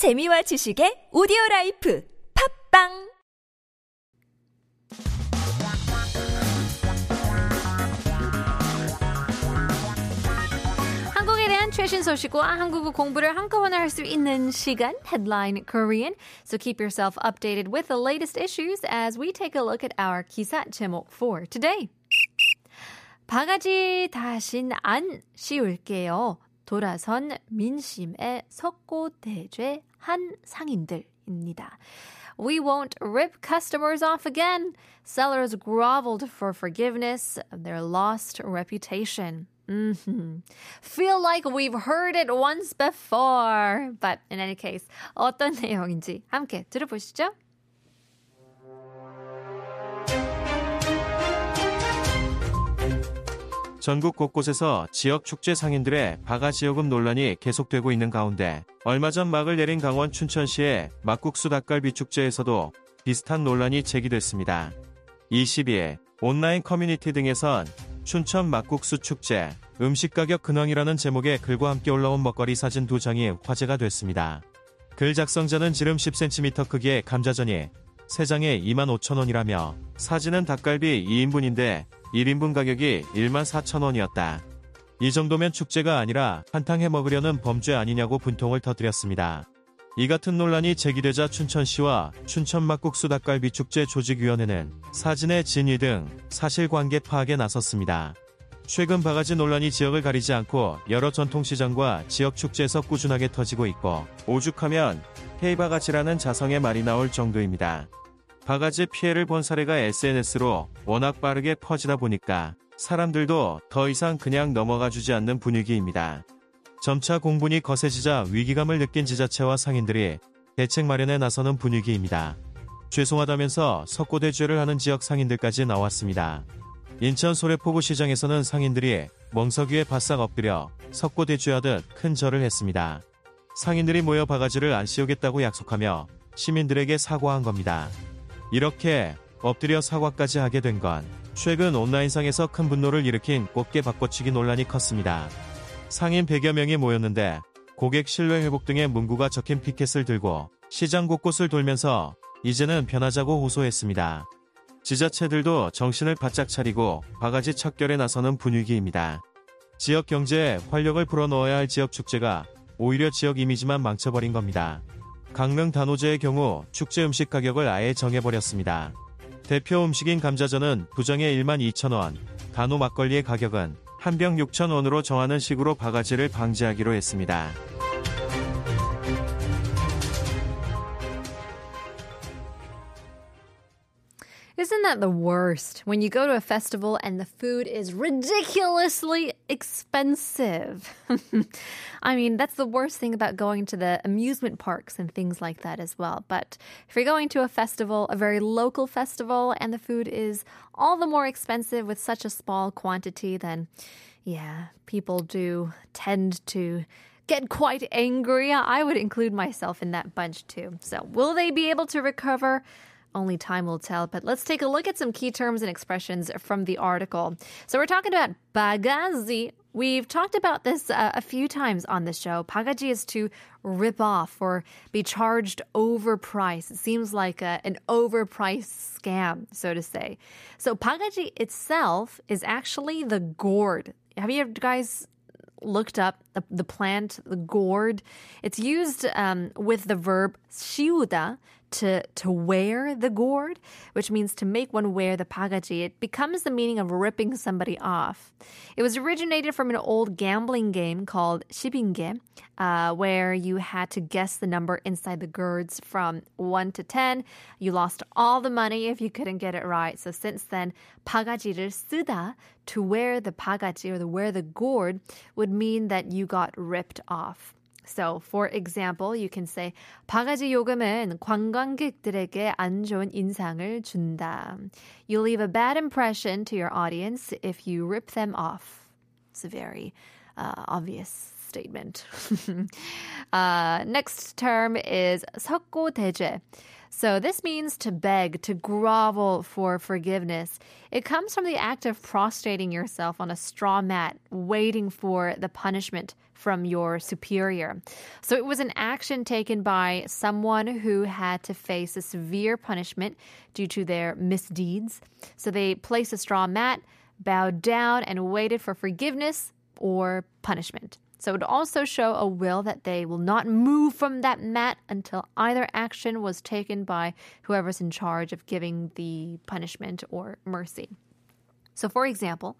재미와 지식의 오디오 라이프 팝빵 최신 소식과 한국어 공부를 한꺼번에 할 수 있는 시간 Headline Korean. So keep yourself updated with the latest issues as we take a look at our 기사 제목 for today. 바가지 다신 안 씌울게요. 돌아선 민심에 석고대죄 한 상인들입니다. We won't rip customers off again. Sellers groveled for forgiveness of their lost reputation. hmm Feel like we've heard it once before. But in any case, 어떤 내용인지 함께 들어보시죠. 전국 곳곳에서 지역 축제 상인들의 바가지요금 논란이 계속되고 있는 가운데 얼마 전 막을 내린 강원 춘천시의 막국수 닭갈비 축제에서도 비슷한 논란이 제기됐습니다. 22일 온라인 커뮤니티 등에선 춘천 막국수 축제 음식 가격 근황이라는 제목의 글과 함께 올라온 먹거리 사진 두 장이 화제가 됐습니다. 글 작성자는 지름 10cm 크기의 감자전이 3장에 25,000원이라며 사진은 닭갈비 2인분인데 1인분 가격이 14,000원이었다. 이 정도면 축제가 아니라 한탕 해 먹으려는 범죄 아니냐고 분통을 터뜨렸습니다. 이 같은 논란이 제기되자 춘천시와 춘천 막국수 닭갈비 축제 조직위원회는 사진의 진위 등 사실관계 파악에 나섰습니다. 최근 바가지 논란이 지역을 가리지 않고 여러 전통시장과 지역 축제에서 꾸준하게 터지고 있고 오죽하면 헤이바가지라는 자성의 말이 나올 정도입니다. 바가지 피해를 본 사례가 SNS로 워낙 빠르게 퍼지다 보니까 사람들도 더 이상 그냥 넘어가 주지 않는 분위기입니다. 점차 공분이 거세지자 위기감을 느낀 지자체와 상인들이 대책 마련에 나서는 분위기입니다. 죄송하다면서 석고대죄를 하는 지역 상인들까지 나왔습니다. 인천 소래포구 시장에서는 상인들이 멍석 위에 바싹 엎드려 석고대죄하듯 큰 절을 했습니다. 상인들이 모여 바가지를 안 씌우겠다고 약속하며 시민들에게 사과한 겁니다. 이렇게 엎드려 사과까지 하게 된 건 최근 온라인상에서 큰 분노를 일으킨 꽃게 바꿔치기 논란이 컸습니다. 상인 100여 명이 모였는데 고객 신뢰 회복 등의 문구가 적힌 피켓을 들고 시장 곳곳을 돌면서 이제는 변하자고 호소했습니다. 지자체들도 정신을 바짝 차리고 바가지 척결에 나서는 분위기입니다. 지역 경제에 활력을 불어넣어야 할 지역 축제가 오히려 지역 이미지만 망쳐버린 겁니다. 강릉 단오제의 경우 축제 음식 가격을 아예 정해버렸습니다. 대표 음식인 감자전은 부정에 1만 2천원, 단오 막걸리의 가격은 한 병 6천원으로 정하는 식으로 바가지를 방지하기로 했습니다. That the worst? When you go to a festival and the food is ridiculously expensive. I mean, that's the worst thing about going to the amusement parks and things like that as well. But if you're going to a festival, a very local festival, and the food is all the more expensive with such a small quantity, then yeah, people do tend to get quite angry. I would include myself in that bunch too. So, will they be able to recover? Only time will tell, but let's take a look at some key terms and expressions from the article. So we're talking about bagazi. We've talked about this uh, a few times on the show. Bagaji is to rip off or be charged overpriced. It seems like a, an overpriced scam, so to say. So bagaji itself is actually the gourd. Have you guys looked up the, the, plant, the gourd. It's used um, with the verb shiuda to to wear the gourd, which means to make one wear the pagaji. It becomes the meaning of ripping somebody off. It was originated from an old gambling game called shibinge, uh, where you had to guess the number inside the gourds from one to ten. You lost all the money if you couldn't get it right. So since then, paga지를 쓰다 to wear the pagaji or to wear the gourd would mean that you got ripped off. So, for example, you can say 바가지 요금은 관광객들에게 안 좋은 인상을 준다. You leave a bad impression to your audience if you rip them off. It's a very uh, obvious statement. uh, next term is 석고대죄. So this means to beg, to grovel for forgiveness. It comes from the act of prostrating yourself on a straw mat, waiting for the punishment from your superior. So it was an action taken by someone who had to face a severe punishment due to their misdeeds. So they placed a straw mat, bowed down, and waited for forgiveness or punishment. So it would also show a will that they will not move from that mat until either action was taken by whoever's in charge of giving the punishment or mercy. So for example,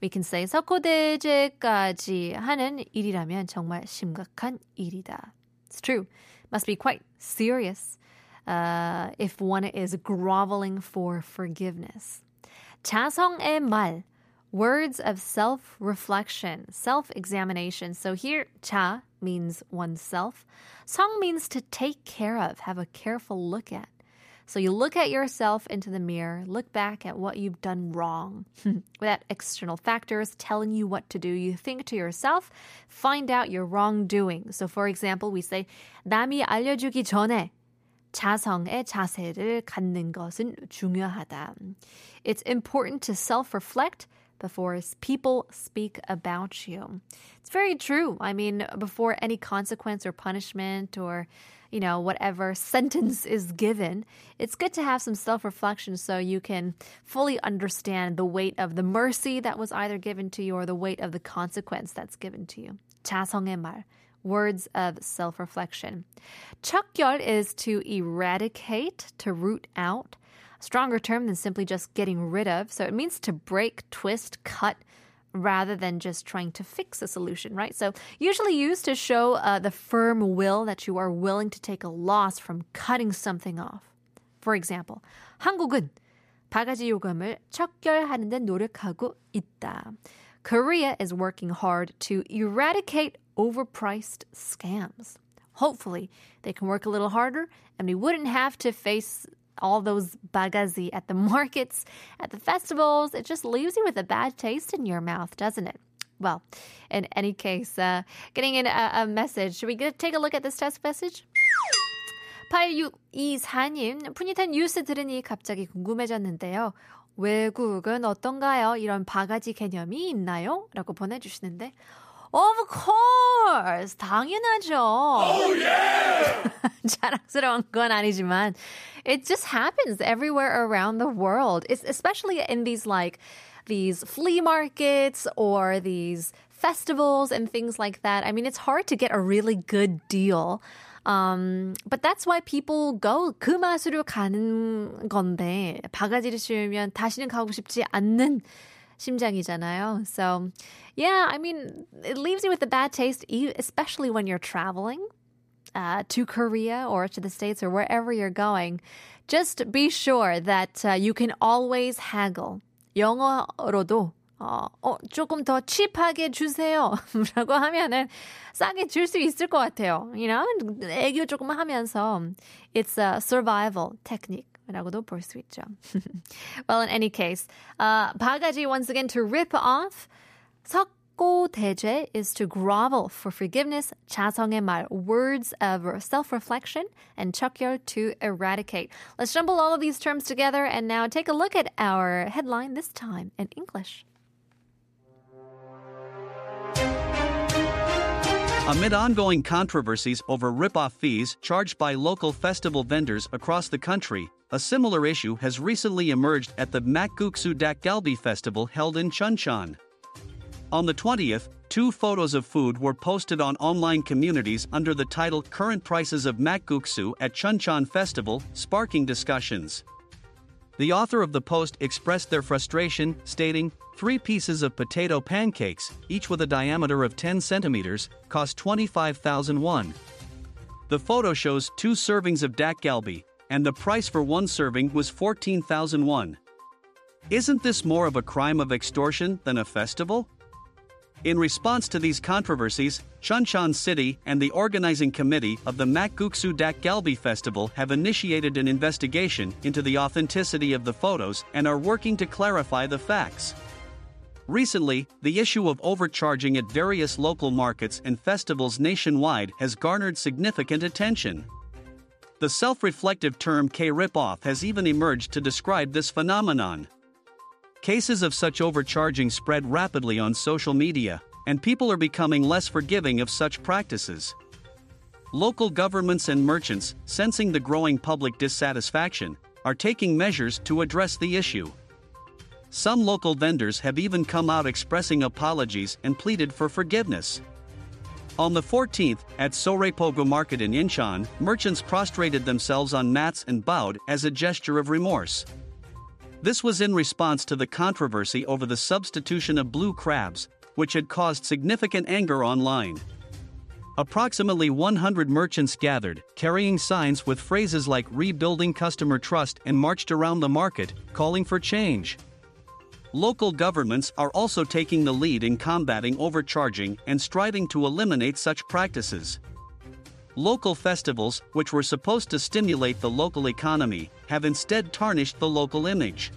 we can say 석고대죄까지 하는 일이라면 정말 심각한 일이다. It's true. Must be quite serious uh, if one is groveling for forgiveness. 자성의 말 words of self reflection, self examination. So here, cha means oneself. Song means to take care of, have a careful look at. So you look at yourself into the mirror, look back at what you've done wrong. Without external factors telling you what to do, you think to yourself, find out your wrongdoing. So for example, we say, 남이 알려주기 전에 자성의 자세를 갖는 것은 중요하다. It's important to self-reflect before people speak about you. It's very true. I mean, before any consequence or punishment or, you know, whatever sentence is given, it's good to have some self reflection so you can fully understand the weight of the mercy that was either given to you or the weight of the consequence that's given to you. 자성의 말. Words of self reflection. 척결 is to eradicate, to root out stronger term than simply just getting rid of. So it means to break, twist, cut, rather than just trying to fix a solution, right? So usually used to show uh, the firm will that you are willing to take a loss from cutting something off. For example, 한국은 바가지 요금을 척결하는 데 노력하고 있다. Korea is working hard to eradicate overpriced scams. Hopefully, they can work a little harder and we wouldn't have to face all those bagazi at the markets, at the festivals. It just leaves you with a bad taste in your mouth, doesn't it? Well, in any case, uh, getting in a, a message. Should we get, take a look at this test message? 8624님, 푸니탄 뉴스 들으니 갑자기 궁금해졌는데요. 외국은 어떤가요? 이런 바가지 개념이 있나요? 라고 보내주시는데, Of course! 당연하죠. Oh, yeah! 자랑스러운 건 아니지만, it just happens everywhere around the world. It's especially in these like, these flea markets or these festivals and things like that. I mean, it's hard to get a really good deal. Um, but that's why people go 그 맛으로 가는 건데 바가지를 씌우면 다시는 가고 싶지 않는 심장이잖아요. So, yeah, I mean, it leaves you with a bad taste, especially when you're traveling. Uh, to Korea or to the States or wherever you're going, just be sure that uh, you can always haggle. 영어로도 어, 어, 조금 더 칩하게 주세요. 라고 하면은 싸게 줄 수 있을 것 같아요. You know? 애교 조금 하면서 it's a survival technique. 라고도 볼 수 있죠. well, in any case, uh, 바가지 once again to rip off. 석고대죄 is to grovel for forgiveness. 자성의 말, words of self-reflection. And 척결 to eradicate. Let's jumble all of these terms together and now take a look at our headline this time in English. Amid ongoing controversies over rip-off fees charged by local festival vendors across the country, a similar issue has recently emerged at the Makguksu Dakgalbi Festival held in Chuncheon. On the 20th, two photos of food were posted on online communities under the title Current Prices of Makguksu at Chuncheon Festival, sparking discussions. The author of the post expressed their frustration, stating, Three pieces of potato pancakes, each with a diameter of 10 centimeters, cost 25,000 won. The photo shows two servings of dak galbi, and the price for one serving was 14,000 won. Isn't this more of a crime of extortion than a festival? In response to these controversies, Chuncheon City and the organizing committee of the Makguksu Dak Galbi Festival have initiated an investigation into the authenticity of the photos and are working to clarify the facts. Recently, the issue of overcharging at various local markets and festivals nationwide has garnered significant attention. The self reflective term K ripoff has even emerged to describe this phenomenon. Cases of such overcharging spread rapidly on social media, and people are becoming less forgiving of such practices. Local governments and merchants, sensing the growing public dissatisfaction, are taking measures to address the issue. Some local vendors have even come out expressing apologies and pleaded for forgiveness. On the 14th, at Soraepogu Market in Incheon, merchants prostrated themselves on mats and bowed as a gesture of remorse. This was in response to the controversy over the substitution of blue crabs, which had caused significant anger online. Approximately 100 merchants gathered, carrying signs with phrases like rebuilding customer trust and marched around the market, calling for change. Local governments are also taking the lead in combating overcharging and striving to eliminate such practices. Local festivals, which were supposed to stimulate the local economy, have instead tarnished the local image.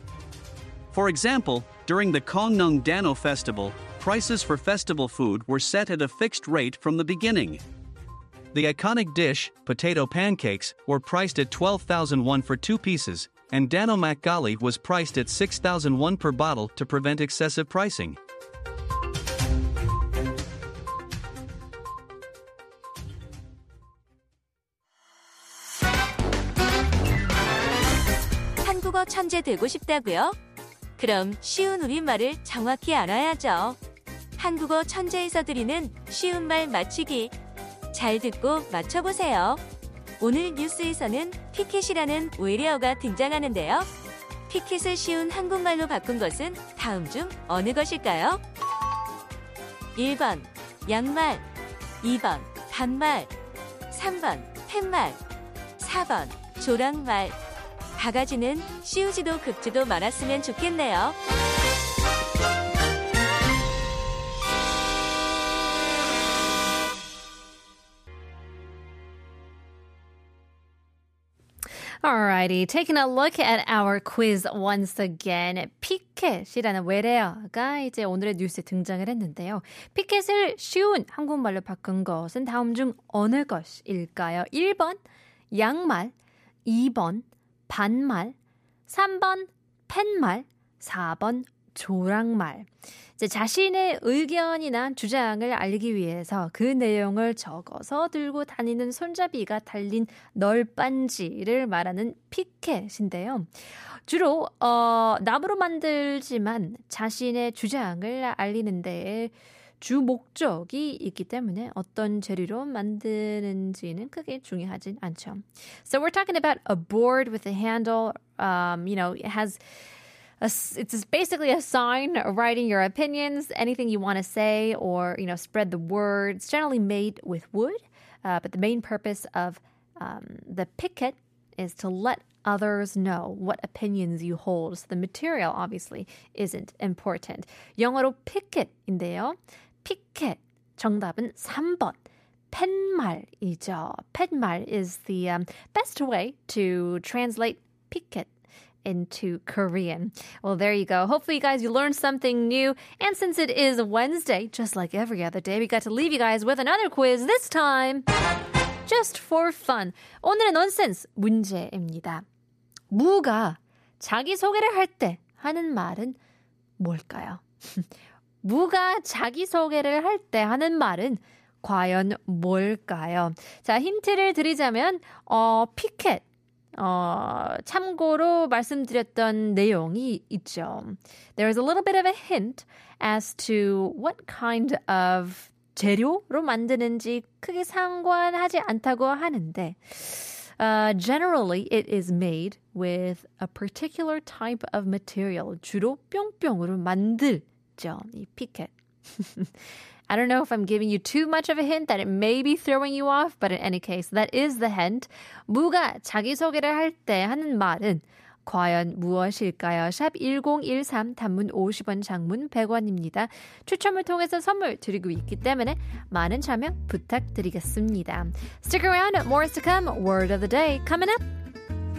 For example, during the Gangneung Dano Festival, prices for festival food were set at a fixed rate from the beginning. The iconic dish, potato pancakes, were priced at 12,000 won for two pieces, and Dano Makgali was priced at 6,000 won per bottle to prevent excessive pricing. 한국어 천재 되고 싶다고요? 그럼 쉬운 우리말을 정확히 알아야죠. 한국어 천재에서 드리는 쉬운 말 맞추기. 잘 듣고 맞춰보세요. 오늘 뉴스에서는 피켓이라는 외래어가 등장하는데요. 피켓을 쉬운 한국말로 바꾼 것은 다음 중 어느 것일까요? 1번 양말 2번 반말 3번 팻말 4번 조랑말 바가지는 씌우지도 긁지도 말았으면 좋겠네요. Alrighty, taking a look at our quiz once again. 피켓이라는 외래어가 이제 오늘의 뉴스에 등장을 했는데요. 피켓을 쉬운 한국말로 바꾼 것은 다음 중 어느 것일까요? 1번 양말, 2번 반말, 3번 팻말, 4번 조랑말. 이제 자신의 의견이나 주장을 알리기 위해서 그 내용을 적어서 들고 다니는 손잡이가 달린 널빤지를 말하는 피켓인데요. 주로 어, 나무로 만들지만 자신의 주장을 알리는 데에 주 목적이 있기 때문에 어떤 재료로 만드는지는 크게 중요하진 않죠. So we're talking about a board with a handle. Um, you know, it has it's basically a sign writing your opinions, anything you want to say, or you know, spread the word. It's generally made with wood, uh, but the main purpose of um, the picket is to let others know what opinions you hold. So the material obviously isn't important. 영어로 picket인데요. picket 정답은 3번. 팻말이죠. 팻말 is the um, best way to translate picket into Korean. Well, there you go. Hopefully, you guys, you learned something new. And since it is Wednesday, just like every other day, we got to leave you guys with another quiz this time. Just for fun. 오늘의 nonsense 문제입니다. 무가 자기소개를 할 때 하는 말은 뭘까요? 무가 자기소개를 할 때 하는 말은 과연 뭘까요? 자, 힌트를 드리자면, 어, 피켓. 어, 참고로 말씀드렸던 내용이 있죠. There is a little bit of a hint as to what kind of 재료로 만드는지 크게 상관하지 않다고 하는데, uh, generally it is made with a particular type of material. 주로 뿅뿅으로 만들죠, 이 피켓. I don't know if I'm giving you too much of a hint that it may be throwing you off, but in any case, that is the hint. 무가 자기소개를 할 때 하는 말은 과연 무엇일까요? 샵 1013 단문 50원 장문 100원입니다. 추첨을 통해서 선물 드리고 있기 때문에 많은 참여 부탁드리겠습니다. Stick around, more is to come. Word of the day coming up